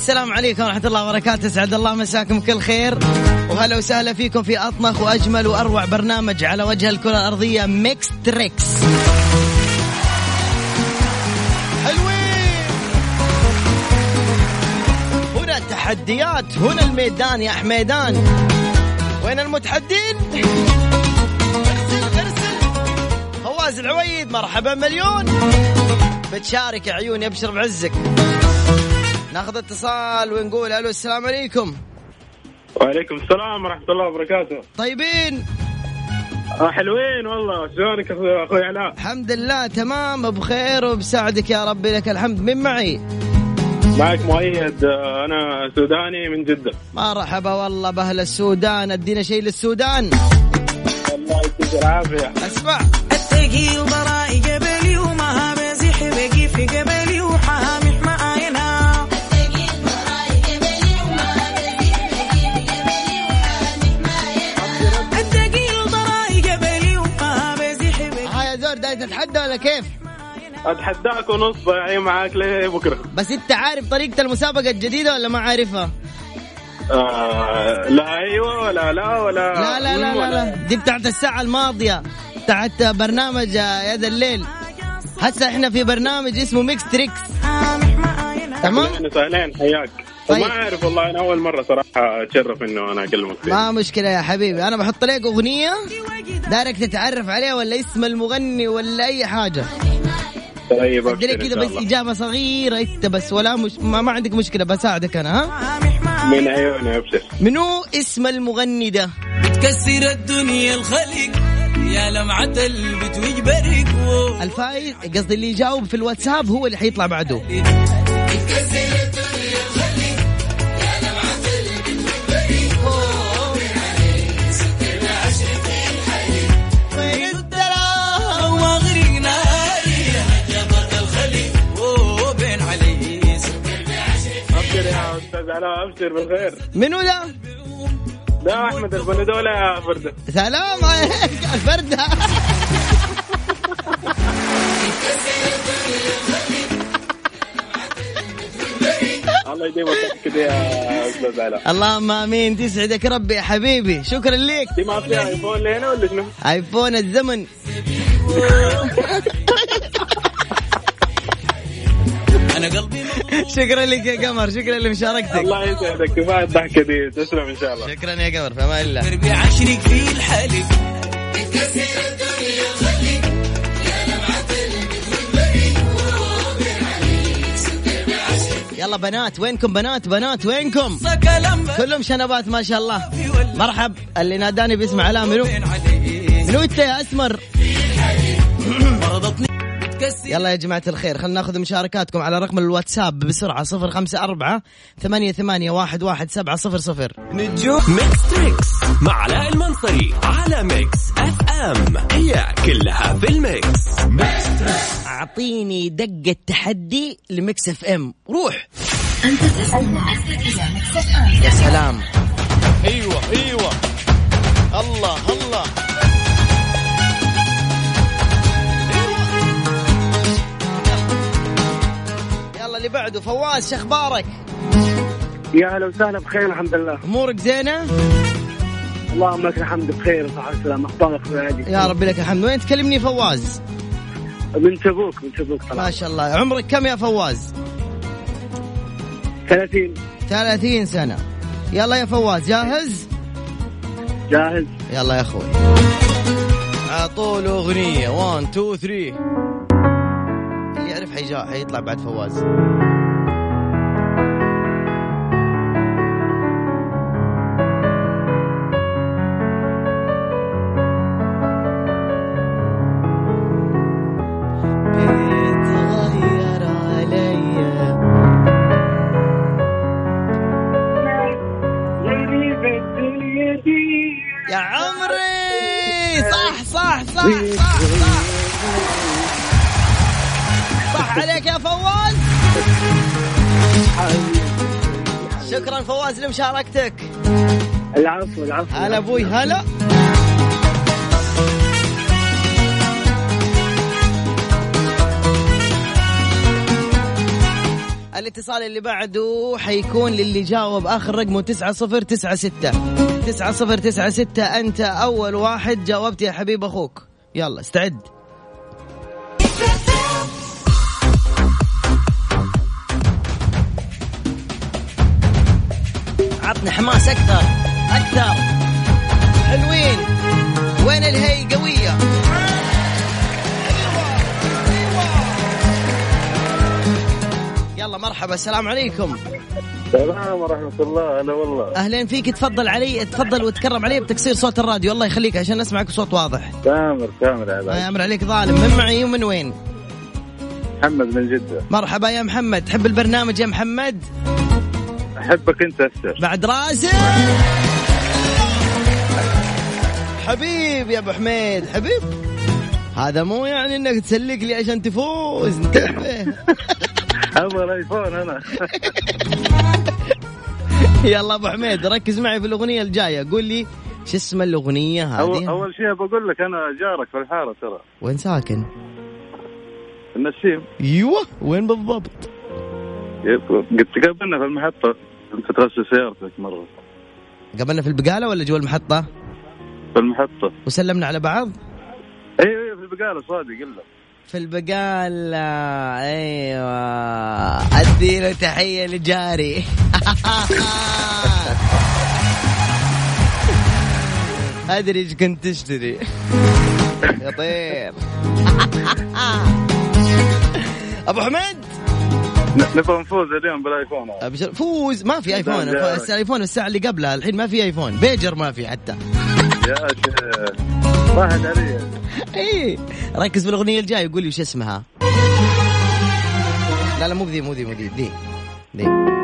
السلام عليكم ورحمة الله وبركاته. سعد الله مساكم كل خير. وهلا وسهلا فيكم في أطنخ وأجمل وأروع برنامج على وجه الكرة الأرضية Mix Trix حلوين! هنا التحديات هنا الميدان يا حميدان وين المتحدين؟ ارسل ارسل. فواز العويد مرحبا مليون. بتشارك يا عيوني أبشر بعزك. ناخذ اتصال ونقول ألو السلام عليكم. وعليكم السلام ورحمة الله وبركاته. طيبين؟ آه حلوين والله. شلونك أخوي علاء؟ الحمد لله تمام بخير وبساعدك يا ربي لك الحمد. من معي؟ معك مؤيد. آه، أنا سوداني من جدة. مرحبا والله بأهل السودان. أدينا شيء للسودان. الله يديك العافية. أسمع. الثقيل ضرائي قبلي وما بزح بقي في قبلي كيف؟ أتحداك ونص ضايعين معاك ليه؟ بكرة. بس أنت عارف طريقة المسابقة الجديدة ولا ما عارفها؟ آه لا أيوه ولا لا ولا لا لا لا لا, لا. دي بتاعت الساعة الماضية بتاعت برنامج يد الليل. هسه إحنا في برنامج اسمه ميكس تريكس معاينها تمام؟ اهلين حياك. طيب. وما أعرف والله أنا أول مرة صراحة أتشرف إنه أنا أكلمك فيه. ما مشكلة يا حبيبي. أنا بحط لك أغنية دارك تتعرف عليها ولا اسم المغني ولا أي حاجة. طيب إن كذا بس الله. إجابة صغيرة أنت بس ولا مش ما, ما عندك مشكلة بساعدك أنا ها؟ من عيوني أبشر. منو اسم المغني ده؟ تكسر الدنيا الخلق يا لمعة البت ويجبرك. الفايز قصدي اللي يجاوب في الواتساب هو اللي حيطلع بعده. أستاذ علاء أبشر بالخير. منو ده؟ لا أحمد البندوله يا فرده سلام عليك الفردة الله يديمك كده يا أستاذ علاء. اللهم آمين. تسعدك ربي يا حبيبي. شكرا لك دي ما فيها ايفون لهنا ولا شنو؟ ايفون الزمن. أنا قلبي شكرا لك يا قمر شكرا لمشاركتك. الله يسعدك كفايه الضحكه دي تسلم إن شاء الله. شكرا يا قمر في أمان الله. عشرك في الحلق يلا بنات وينكم بنات؟ بنات وينكم؟ كلهم شنبات ما شاء الله. مرحب اللي ناداني باسم علاء منو انت يا أسمر. تكسر يلا يا جماعة الخير خلينا ناخذ مشاركاتكم على رقم الواتساب بسرعة صفر خمسة أربعة ثمانية ثمانية واحد واحد سبعة صفر صفر. نجوم. Mix Trix مع علاء المنصري على Mix FM هي كلها في ال Mix. أعطيني دقة تحدي ل Mix FM روح. يا سلام. أيوه أيوه. الله الله. اللي بعده فواز شخبارك يا هلا وسهلا بخير الحمد لله. أمورك زينة؟ اللهم لك الحمد بخير وصحة وسلامة أخبارك يا ربي لك الحمد. وين تكلمني فواز؟ من تبوك من تبوك طبعا ما شاء الله. عمرك كم يا فواز؟ 30 30 سنة. يلا يا فواز جاهز؟ جاهز. يلا يا أخوي. اعطوا له أغنية. 1 2 3 اللي يعرف حيجا حيطلع بعد فواز. شكرا فواز لمشاركتك. العفو العفو. هلا أبوي هلا. الاتصال اللي بعده حيكون للي جاوب آخر رقمه 9096 9096 أنت أول واحد جاوبت يا حبيب أخوك. يلا استعد. عطني حماس أكثر. أكثر. حلوين. وين الهي قوية؟ يلا مرحبا السلام عليكم. السلام ورحمة الله هلا والله. أهلين فيك تفضل علي تفضل وتكرم علي بتكسير صوت الراديو. الله يخليك عشان نسمعك بصوت واضح. تامر تامر ما على يامر عليك ظالم. من معي ومن وين؟ محمد من جدة. مرحبا يا محمد. تحب البرنامج يا محمد؟ أحبك أنت أكثر. بعد راسك حبيب يا أبو حميد حبيب. هذا مو يعني إنك تسلك لي عشان تفوز. انتبه أبغى الآيفون أنا. يلا أبو حميد ركز معي في الأغنية الجاية. قول لي شو اسم الأغنية هذه؟ أول شيء بقول لك أنا جارك في الحارة ترى. وين ساكن؟ النسيم. أيوه وين بالضبط؟ قد تقابلنا في المحطة. أنت تغسل سيارتك مرة. قبلنا في البقالة ولا جوا المحطة؟ في المحطة. وسلمنا على بعض؟ أيوه أيوه في البقالة صادق إلا في البقالة أيوه. أدي له تحية لجاري. أدري إيش كنت تشتري. يا طير. أبو حميد؟ نبغى نفوز اليوم بالآيفون. هذا. أبشر. فوز. ما في آيفون. لا، لا. الآيفون الساعة اللي قبلها. الحين ما في آيفون. بيجر ما في حتى. يا شيخ راحت علي. إي. ركز في الاغنيه الجايه قول لي وش اسمها. لا لا مو بذي مو ذي مو ذي ذي. ذي.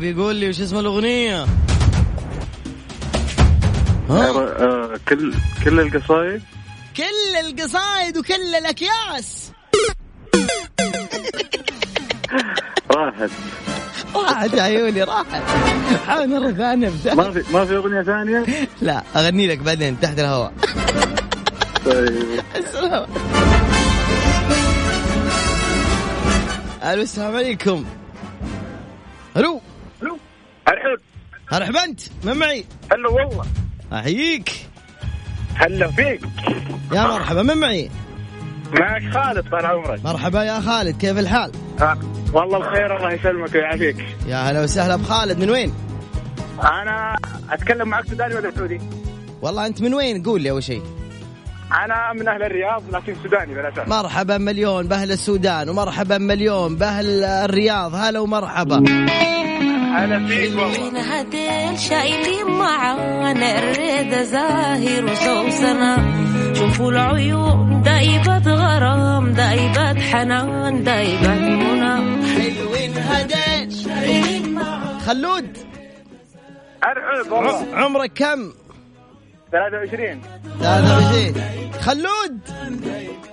يا حبيبي قول لي وش اسم الأغنية؟ ها؟ آه، كل كل القصايد؟ كل القصايد وكل الأكياس. راحت. راحت يا عيوني راحت. حاول مرة ثانية ما في ما في أغنية ثانية؟ لا أغني لك بعدين تحت الهواء. طيب. السلام ألو السلام عليكم. ألو الحين مرحبا أنت. من معي؟ هلا والله. أحييك. هلا فيك. يا مرحبا من معي؟ معك خالد طال عمرك. مرحبا يا خالد كيف الحال؟ آه، والله بخير الله يسلمك ويعافيك. يا هلا وسهلا بخالد من وين؟ أنا أتكلم معك سوداني ولا سعودي؟ والله أنت من وين؟ قول لي أول شيء. أنا من أهل الرياض لكن سوداني بالاساس مرحبا مليون بأهل السودان ومرحبا مليون بأهل الرياض. هلا ومرحبا. هلا فيك والله. من هديل شايلين معانا الرضا زاهر وسوسنة شوفوا العيون دايبة غرام دايبة حنان دايبة منى حلوين هدين خلود. أرحب والله. ع- عمرك كم؟ 23 23 خلود.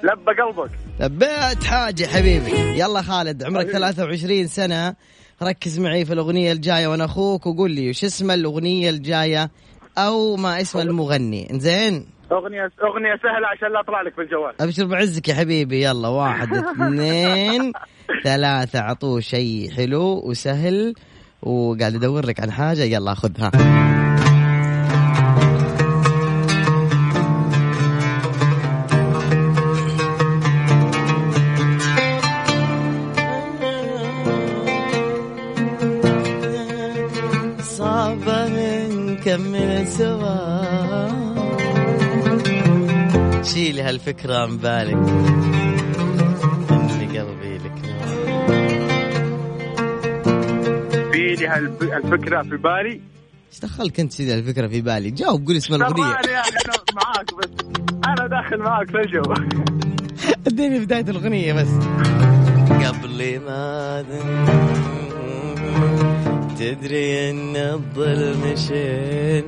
لبى قلبك. لبيت حاجة حبيبي. يلا خالد عمرك 23 سنة. ركز معي في الأغنية الجاية وأنا أخوك وقول لي وش اسم الأغنية الجاية أو ما اسم المغني؟ زين اغنيه أغنية سهلة عشان لا أطلع لك في الجوال. أبشر بعزك يا حبيبي يلا واحد اثنين ثلاثة عطوه شيء حلو وسهل وقاعد أدور لك عن حاجة يلا خذها. شيلي هالفكرة عن بالك. خلي قلبي لك. نار. في لي هالف- الفكرة في بالي؟ إيش دخلك أنت كذا الفكرة في بالي؟ جاوب قول اسم الأغنية. يعني أنا معاك بس أنا داخل معاك في الجو أديني بداية الأغنية بس. قبل ما تدري إن الظلم شين؟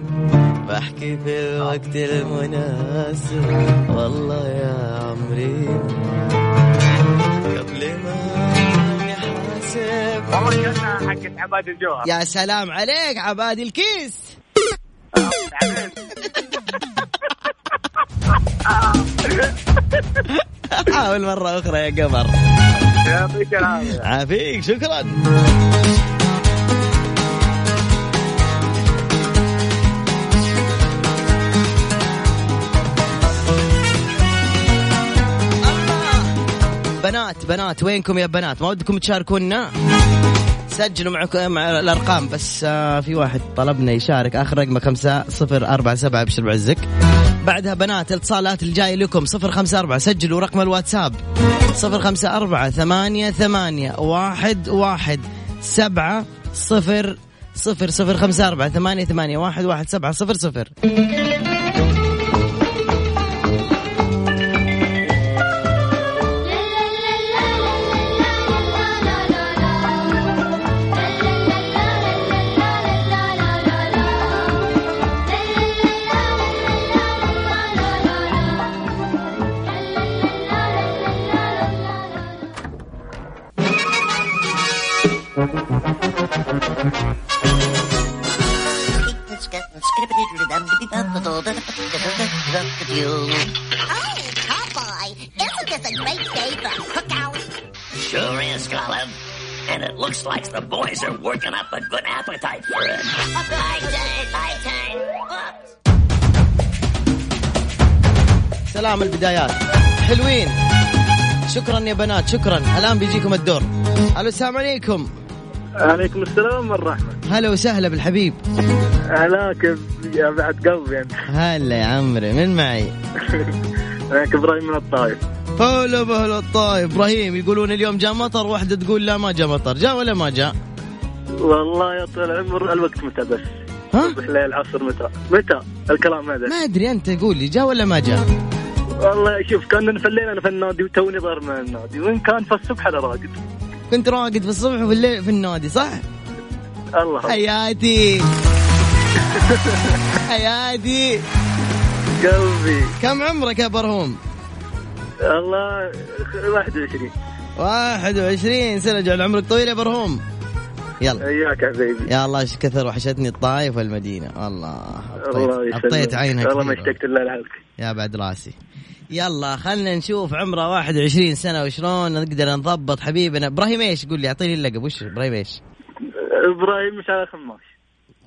بحكي في الوقت المناسب. والله يا عمري. قبل ما نحاسب والله كنا حقت عباد الجوهر. يا سلام عليك عبادي الكيس. حاول مرة أخرى يا قمر. يعطيك العافية. عافيك شكرا. بنات بنات وينكم يا بنات؟ ما ودكم تشاركونا؟ سجلوا معكم مع الأرقام بس آه، في واحد طلبنا يشارك. آخر رقمه سبعة أبشر بعزك. بعدها بنات الاتصالات الجاية لكم. صفر خمسة أربعة. سجلوا رقم الواتساب. صفر خمسة أربعة ثمانية ثمانية واحد واحد سبعة صفر صفر صفر خمسة أربعة ثمانية ثمانية واحد واحد سبعة صفر صفر. Oh, Popeye, isn't this a great day for a cookout? Sure is, Colin. And it looks like the boys are working up a good appetite for it. I turn, I turn. سلام البدايات حلوين شكرا يا بنات شكرا الآن بيجيكم الدور ألو السلام عليكم عليكم السلام والرحمة. هلا وسهلا بالحبيب. هلاك يا بعد قلبي أنت؟ هلا يا عمري من معي؟ معك إبراهيم من الطايف. هلا بهلا الطايف. إبراهيم يقولون اليوم جاء مطر واحدة تقول لا ما جاء مطر. جاء ولا ما جاء؟ والله يا طويل العمر الوقت متى بس؟ ها؟ ليل العصر متى؟ متى الكلام هذا؟ ما أدري أنت قول لي جاء ولا ما جاء؟ والله شوف كنا فلينا أنا في النادي وتوني ظهر من النادي وين كان في الصبح أنا راقد. كنت راقد في الصبح وفي الليل في النادي صح؟ الله. حياتي. حياتي. قلبي. كم عمرك يا برهوم؟ الله 21 21 سنة جعل عمرك طويل يا برهوم. يلا. اياك يا حبيبي. يا الله إيش كثر وحشتني الطايف والمدينة. الله الله يسلمك. والله ما. اشتقت إلا لك يا بعد راسي. يلا خلنا نشوف عمره 21 سنة وشلون نقدر نضبط حبيبنا. إبراهيم إيش؟ قول لي أعطيني اللقب. وش إبراهيم إيش؟ إبراهيم مش على خماش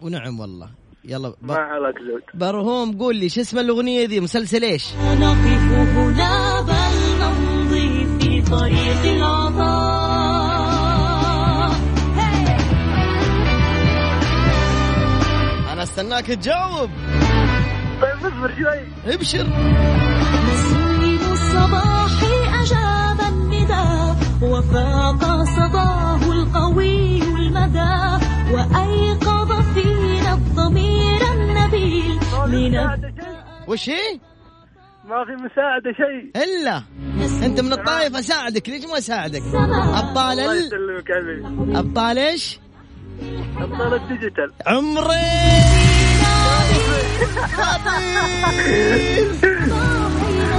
ونعم والله. يلا ب... ما عليك زود. برهوم قول لي شو اسم الأغنية ذي؟ مسلسل إيش؟ نقف هنا بل نمضي في طريق العطاء. أنا أستناك تجاوب. طيب اصبر شوي. ابشر. الصباح أجاب النداء وفاق صداه القوي المدى وأيقظ فينا الضمير النبيل لنبدأ وش هي؟ ما في مساعدة شيء. إلا. أنت من الطايف اساعدك ليش ما اساعدك أبطال الله ال... يسلمك يا حبيبي أبطال إيش؟ أبطال الديجيتال. عمري.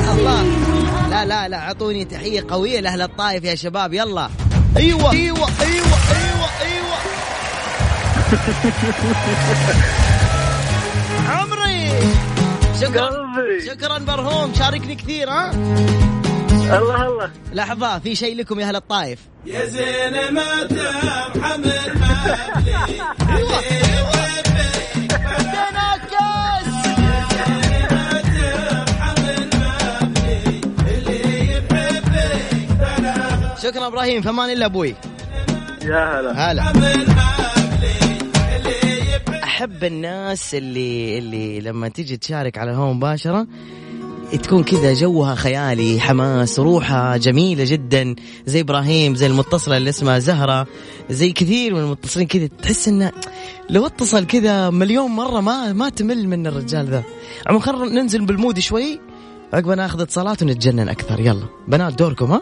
الله لا لا لا اعطوني تحية قوية لأهل الطايف يا شباب يلا. أيوه أيوه أيوه أيوه أيوه. عمري. شكرا شكرا برهوم شاركني كثير ها؟ الله الله. لحظة في شيء لكم يا أهل الطايف يا زينة ما ترحم ما شكرا إبراهيم فمان إلا أبوي. يا هلا. هلا. أحب الناس اللي اللي لما تيجي تشارك على الهواء مباشرة تكون كذا جوها خيالي حماس روحها جميلة جدا. زي إبراهيم زي المتصلة اللي اسمها زهرة زي كثير من المتصلين كذا. تحس إنه لو اتصل كذا مليون مرة ما ما تمل من الرجال ذا. عمو خلينا ننزل بالمود شوي عقب ناخذ اتصالات ونتجنن أكثر. يلا بنات دوركم ها؟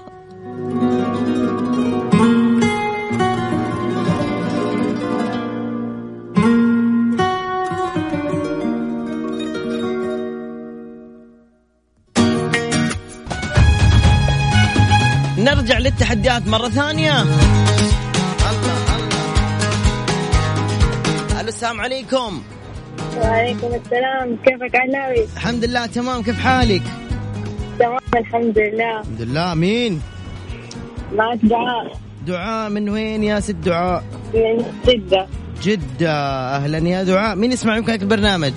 نرجع للتحديات مرة ثانية. الله الله. ألو السلام عليكم. وعليكم السلام. كيفك علاوي؟ الحمد لله تمام. كيف حالك؟ تمام الحمد لله. الحمد لله مين معك دعاء؟ دعاء من وين يا ست دعاء؟ من جدة. جدة. أهلا يا دعاء. مين يسمع معك البرنامج؟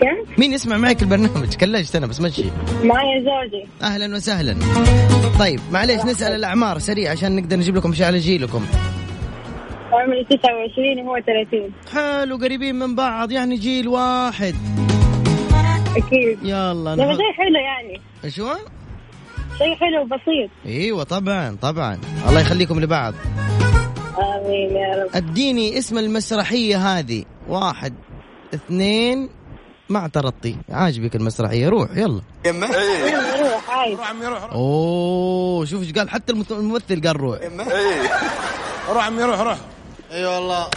كيف؟ مين يسمع معك البرنامج؟ كلجت أنا بس مشي معي زوجي. أهلا وسهلا. طيب معليش نسأل الأعمار سريع عشان نقدر نجيب لكم شيء على جيلكم عمري 29 وهو 30 حلو قريبين من بعض يعني جيل واحد. أكيد. يلا نحط شيء حلو يعني. شو؟ شيء حلو وبسيط. إيوه طبعا طبعا. الله يخليكم لبعض. آمين يا رب. أديني اسم المسرحية هذه. واحد اثنين ما اعترضتي عاجبك المسرحية؟ روح يلا. يلا روح عايز أوه شوف إيش قال. حتى الممثل قال روح. روح عمي روح روح. إي والله.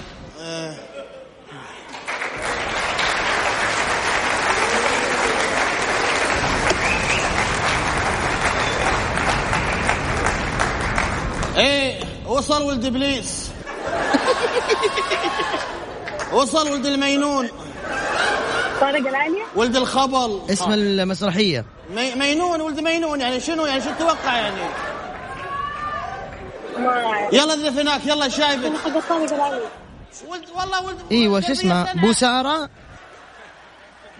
إيه وصل ولد إبليس. وصل ولد المينون. طارق العالية ولد الخبل. اسم المسرحية. مي مينون ولد مينون يعني شنو يعني شو تتوقع يعني؟ ما يلا ذي هناك يلا شايفك. حق طارق العالية ولد والله ولد أيوه شو اسمها بوسارة؟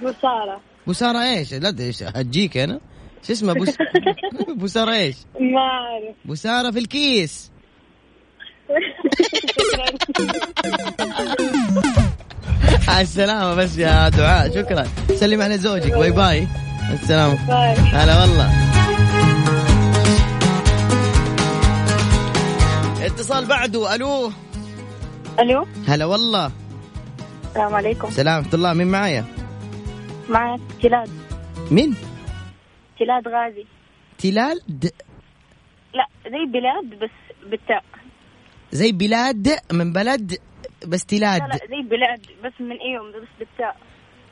بسارة بوسارة إيش؟ لا إيش؟ هتجيك أنا. شو اسمها بوس... بوسارة إيش؟ ما أعرف. بوسارة في الكيس. على السلامة بس يا دعاء شكرا. سلم على زوجك باي باي. السلامة. باي. هلا والله. اتصال بعده ألو؟ ألو؟ هلا والله. السلام عليكم. سلام ورحمة الله مين معايا؟ معك جلاد مين؟ جلاد غازي. تلال د... لا زي بلاد بس بالتاء. زي بلاد من بلد بس تلاد لا لا زي بلاد بس من ايوم بس بالتاء.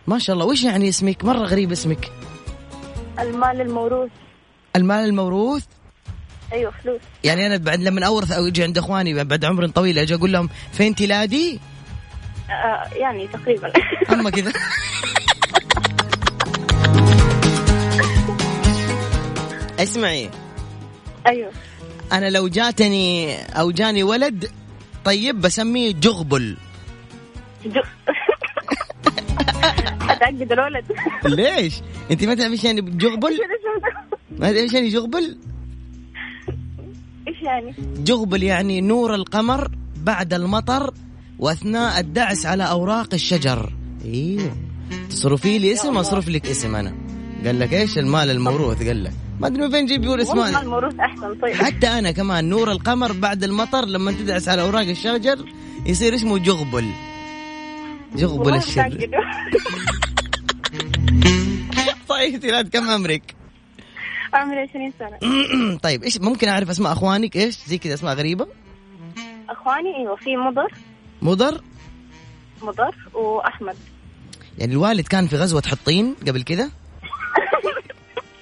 ما شاء الله. وش يعني اسمك؟ مرة غريب اسمك. المال الموروث. المال الموروث؟ أيوه فلوس. يعني أنا بعد لما أورث أو أجي عند إخواني بعد عمر طويل أجي أقول لهم فين تلادي؟ آه يعني تقريبا. أما كذا. اسمعي. أيوه. أنا لو جاتني أو جاني ولد طيب بسميه جغبل. أتأكد الولد ليش؟ أنت ما تعرف إيش يعني جغبل؟ ما تعرف إيش يعني جغبل؟ إيش يعني؟ جغبل يعني نور القمر بعد المطر وأثناء الدعس على أوراق الشجر أيوه تصرفي لي اسم أصرف لك اسم أنا قال لك إيش المال الموروث؟ قال لك. ما أدري من فين جيب يقول والله اسماء الموروث أحسن طيب. حتى أنا كمان نور القمر بعد المطر لما تدعس على أوراق الشجر يصير اسمه جغبل. جغبل الشر. طيب تلاد كم عمرك؟ عمري 20 سنة. طيب إيش ممكن أعرف أسماء أخوانك؟ إيش؟ زي كذا أسماء غريبة؟ أخواني؟ أيوه في مضر. مضر؟ مضر وأحمد. يعني الوالد كان في غزوة حطين قبل كذا؟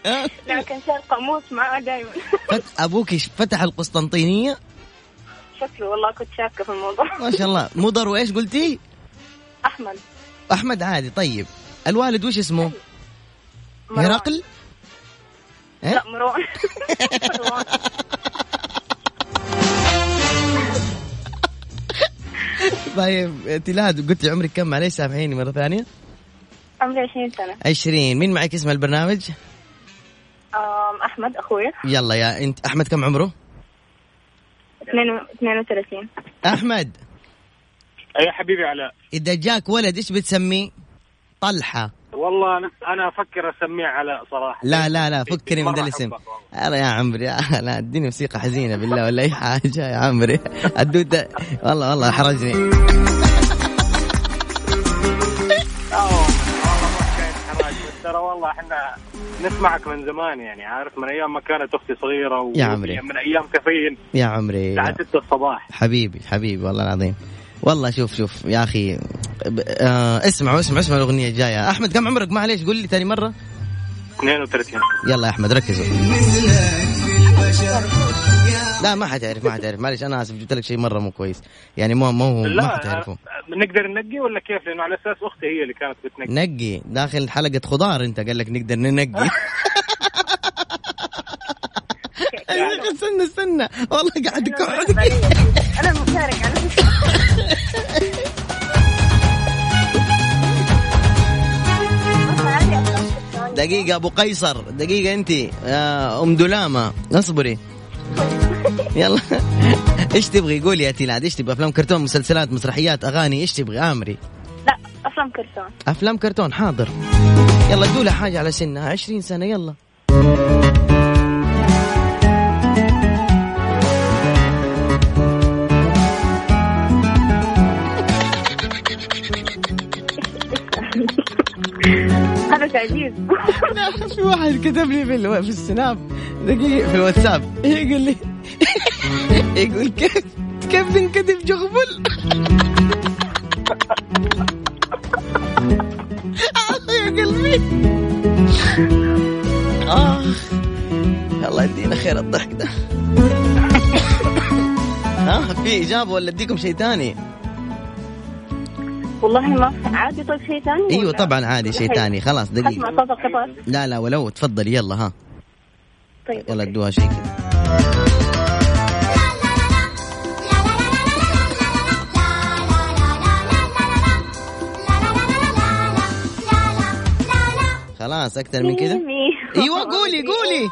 لكن شال قاموس معاه دائما فت... أبوك فتح القسطنطينية شكله والله كنت شاكة في الموضوع ما شاء الله مضر وإيش قلتي؟ أحمد أحمد عادي طيب الوالد وش اسمه؟ هرقل؟ إيه؟ لا مروان. طيب تلاد قلت عمرك كم معليش سامحيني مرة ثانية؟ عمري 20 سنة 20 مين معك اسم البرنامج؟ أحمد أخويا. يلا يا أنت أحمد كم عمره؟ 32 أحمد. يا حبيبي علاء. إذا جاك ولد إيش بتسميه؟ طلحة. والله أنا أنا أفكر أسميه علاء صراحة. لا لا لا فكني من ذا الاسم. يا عمري يا- لا اديني موسيقى حزينة بالله ولا أي حاجة يا عمري. الدود والله والله حرجني. ترى والله إحنا نسمعك من زمان يعني عارف؟ من أيام ما كانت أختي صغيرة و- يا عمري. من أيام كافيين. يا عمري. الساعة 6 الصباح. حبيبي حبيبي والله العظيم. والله شوف شوف يا أخي آه اسمعوا اسمعوا اسمعوا الأغنية الجاية. أحمد كم عمرك؟ معليش قول لي ثاني مرة. 32 يلا يا أحمد ركزوا. لا ما حتعرف ما حتعرف معلش أنا آسف جبت لك شيء مرة مو كويس. يعني مو مو ما حتعرفه نقدر ننقي ولا كيف؟ لأنه على أساس أختي هي اللي كانت بتنقي. نقي. داخل حلقة خضار أنت قال لك نقدر ننقي. يا أخي استنى استنى. والله قاعد أنا المشارك على دقيقة أبو قيصر. دقيقة أنت. يا أم دلامة. اصبري. يلا. إيش تبغي؟ قولي يا تيلاد. إيش تبغي؟ أفلام كرتون مسلسلات مسرحيات أغاني. إيش تبغي؟ آمري. لا أفلام كرتون. أفلام كرتون. حاضر. يلا ادوا لها حاجة على سنها. 20 سنة. يلا. تعجيز لا في واحد كتب لي في. في السناب. دقيقة في الواتساب. يقول لي يقول كيف كيف تنكتب جغبل آه يا قلبي. آه الله يدينا خير الضحك ده. ها في إجابة ولا أديكم شيء ثاني والله ما عادي طيب شيء ثاني ولا؟ طبعا عادي شيء ثاني خلاص القطار لا لا ولو تفضلي يلا ها طيب يلا ادوها شيء كذا خلاص أكثر من كذا. أيوه قولي قولي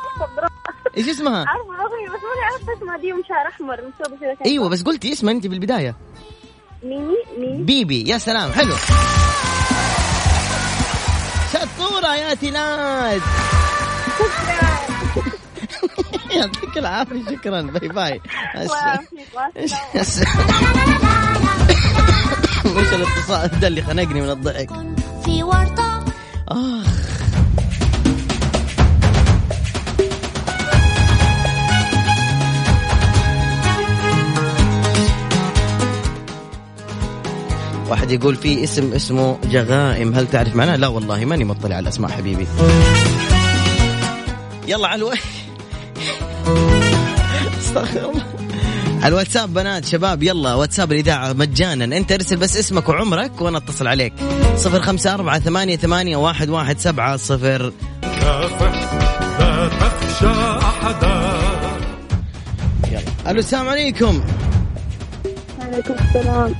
إيش اسمها عارفه الاغنيه بس ماني عارفه اسمها دي وشعر احمر مسوي كذا كذا. أيوه بس قلتي اسمها انت بالبدايه ميمي ميمي baby يا سلام حلو. شطورة يا تلاد يعطيك العافية شكرا. bye bye. وش الاتصال ده اللي خنقني من الضحك؟ في ورطة. آخ. واحد يقول في اسم اسمه جغائم هل تعرف معناه؟ لا والله ماني مطلع على الأسماء حبيبي. يلا على. استغفر الله. على الواتساب بنات شباب يلا واتساب الإذاعة مجانا أنت ارسل بس اسمك وعمرك وأنا أتصل عليك صفر خمسة أربعة ثمانية, ثمانية واحد, واحد سبعة صفر لا تخشى أحدا يلا ألو السلام عليكم عليكم السلام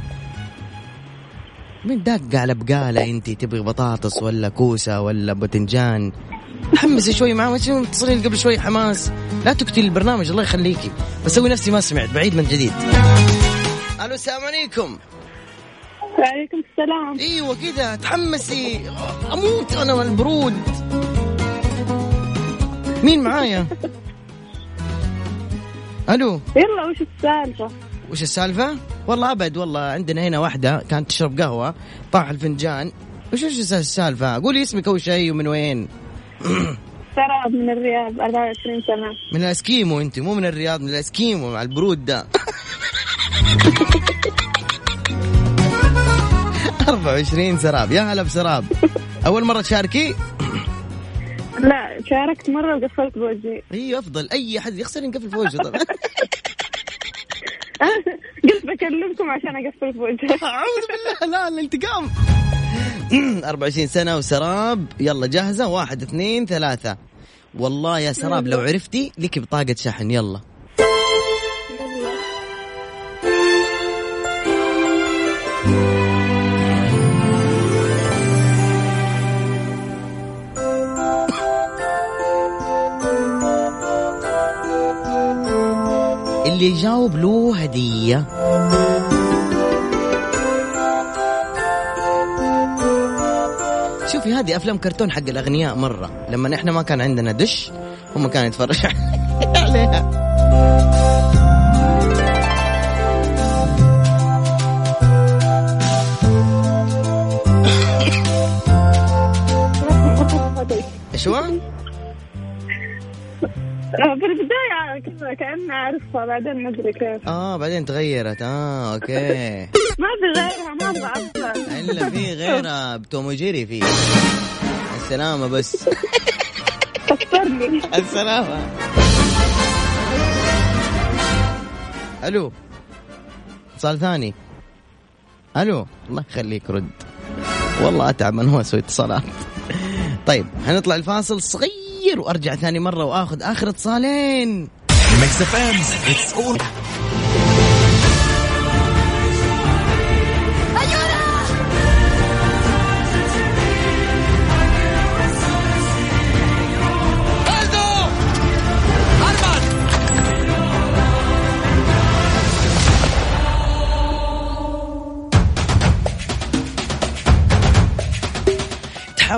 من دق على بقالة أنت تبغي بطاطس ولا كوسة ولا باذنجان حمسي شوي معاه متصلين قبل شوي حماس؟ لا تقتلي البرنامج الله يخليكي. بسوي نفسي ما سمعت بعيد من جديد. ألو السلام عليكم. وعليكم السلام. إيوه كذا تحمسي. أموت أنا والبرود. مين معايا؟ ألو. يلا وش السالفة؟ وش السالفة؟ والله أبد والله عندنا هنا واحدة كانت تشرب قهوة طاح الفنجان. وش وش السالفة؟ قولي اسمك أول شيء ومن وين؟ سراب من الرياض 24 سنة. من الأسكيمو أنت مو من الرياض من الأسكيمو مع البرود ده. 24 سراب يا هلا بسراب. أول مرة تشاركي؟ لا شاركت مرة وقفلت بوجهي. اي أفضل أي أحد يخسر ينقفل في وجهه طبعا. قلت بكلمكم عشان أقفل في وجهي أعوذ بالله. لا الانتقام. 24 سنة وسراب. يلا جاهزة؟ واحد اثنين ثلاثة. والله يا سراب لو عرفتي لك بطاقة شحن. يلا. اللي يجاوب له هدية. شوفي هذه أفلام كرتون حق الأغنياء مرة. لما إحنا ما كان عندنا دش هم كانوا يتفرجوا عليها. هو؟ في البداية كذا كأني أعرفها بعدين ما أدري كيف آه بعدين تغيرت. آه أوكي. ما في غيرها ما بعرفها إلا في غيرها بتوم وجيري في. السلامة بس. كسرني السلامة. ألو. اتصال ثاني. ألو. الله يخليك رد. والله أتعب من هو أسوي اتصالات. طيب حنطلع الفاصل صغير وأرجع ثاني مرة وآخذ آخر اتصالين. Mix FM it's all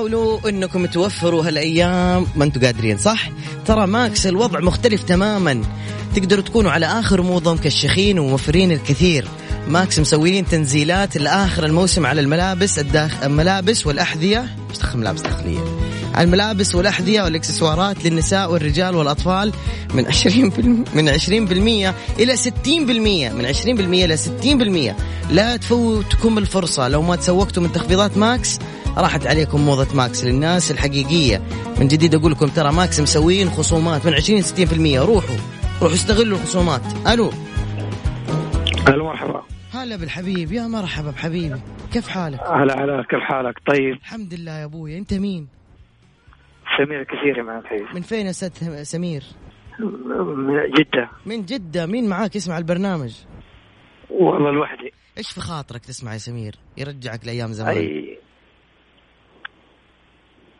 تحاولوا إنكم توفروا هالأيام. ما أنتم قادرين صح؟ ترى ماكس الوضع مختلف تماما. تقدروا تكونوا على آخر موضة مكشخين وموفرين الكثير. ماكس مسويين تنزيلات لآخر الموسم على الملابس الداخ... الملابس والأحذية. استخدم ملابس داخلية. الملابس والأحذية والإكسسوارات للنساء والرجال والأطفال من 20 من 20% إلى 60% من 20% إلى 60% لا تفوتكم الفرصة. لو ما تسوقتوا من تخفيضات ماكس راحت عليكم موضة ماكس للناس الحقيقية. من جديد أقول لكم ترى ماكس مسوين خصومات من 20 60% روحوا. روحوا استغلوا الخصومات. ألو. هلا مرحبا. هلا بالحبيب. يا مرحبا بحبيبي. كيف حالك؟ هلا هلا كيف حالك؟ طيب. الحمد لله يا أبوي. أنت مين؟ سمير كثير معك حبيبي من فين يا أستاذ سمير؟ من جدة. من جدة. مين معاك؟ يسمع البرنامج. والله لوحدي. إيش في خاطرك تسمع يا سمير؟ يرجعك لأيام زمان. أي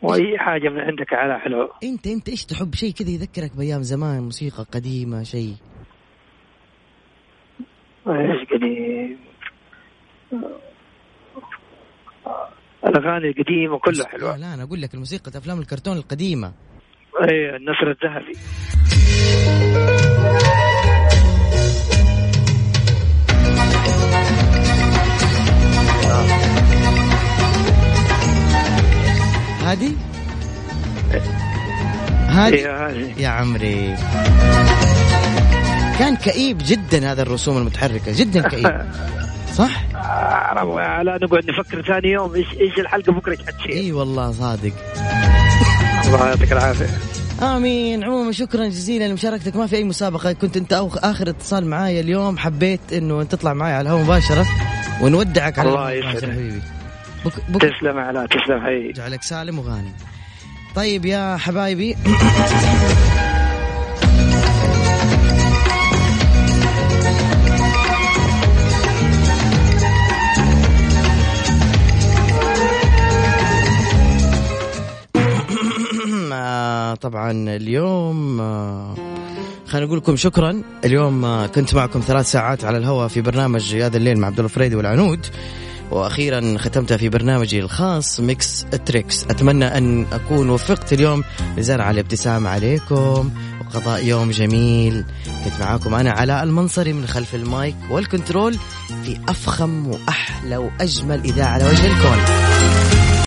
وأي حاجة من عندك على حلو. انت أنت إيش تحب شيء كذا يذكرك بأيام زمان؟ موسيقى قديمة شيء. إيش قديم؟ الأغاني القديمة كلها حلوة. لا, أنا أقول لك الموسيقى أفلام الكرتون القديمة. اي النسر الذهبي. هادي؟ هادي. إيه، هذه يا عمري. كان كئيب جدا هذا الرسوم المتحركة جدا كئيب. صح؟ آه، لا نقعد نفكر ثاني يوم إيش إيش الحلقة بكرة إيش حتشيل إي والله صادق. الله يعطيك العافية. آمين. عموما شكرا جزيلا لمشاركتك. ما في أي مسابقة. كنت أنت أو آخر اتصال معايا اليوم حبيت إنه تطلع معايا على الهواء مباشرة ونودعك على الله يسعدك. حبيبي. بك بك تسلم على تسلم. حي جعلك سالم وغانم. طيب يا حبايبي. آه، طبعا اليوم آه، خلينا نقول لكم شكرا. اليوم آه، كنت معكم ثلاث ساعات على الهواء في برنامج هذا الليل مع عبد الفريدي والعنود. وأخيرا ختمتها في برنامجي الخاص Mix Trix أتمنى أن أكون وفقت اليوم لزرع الابتسام عليكم وقضاء يوم جميل. كنت معاكم أنا علاء المنصري من خلف ال mic وال control في أفخم وأحلى وأجمل إذاعة على وجه الكون.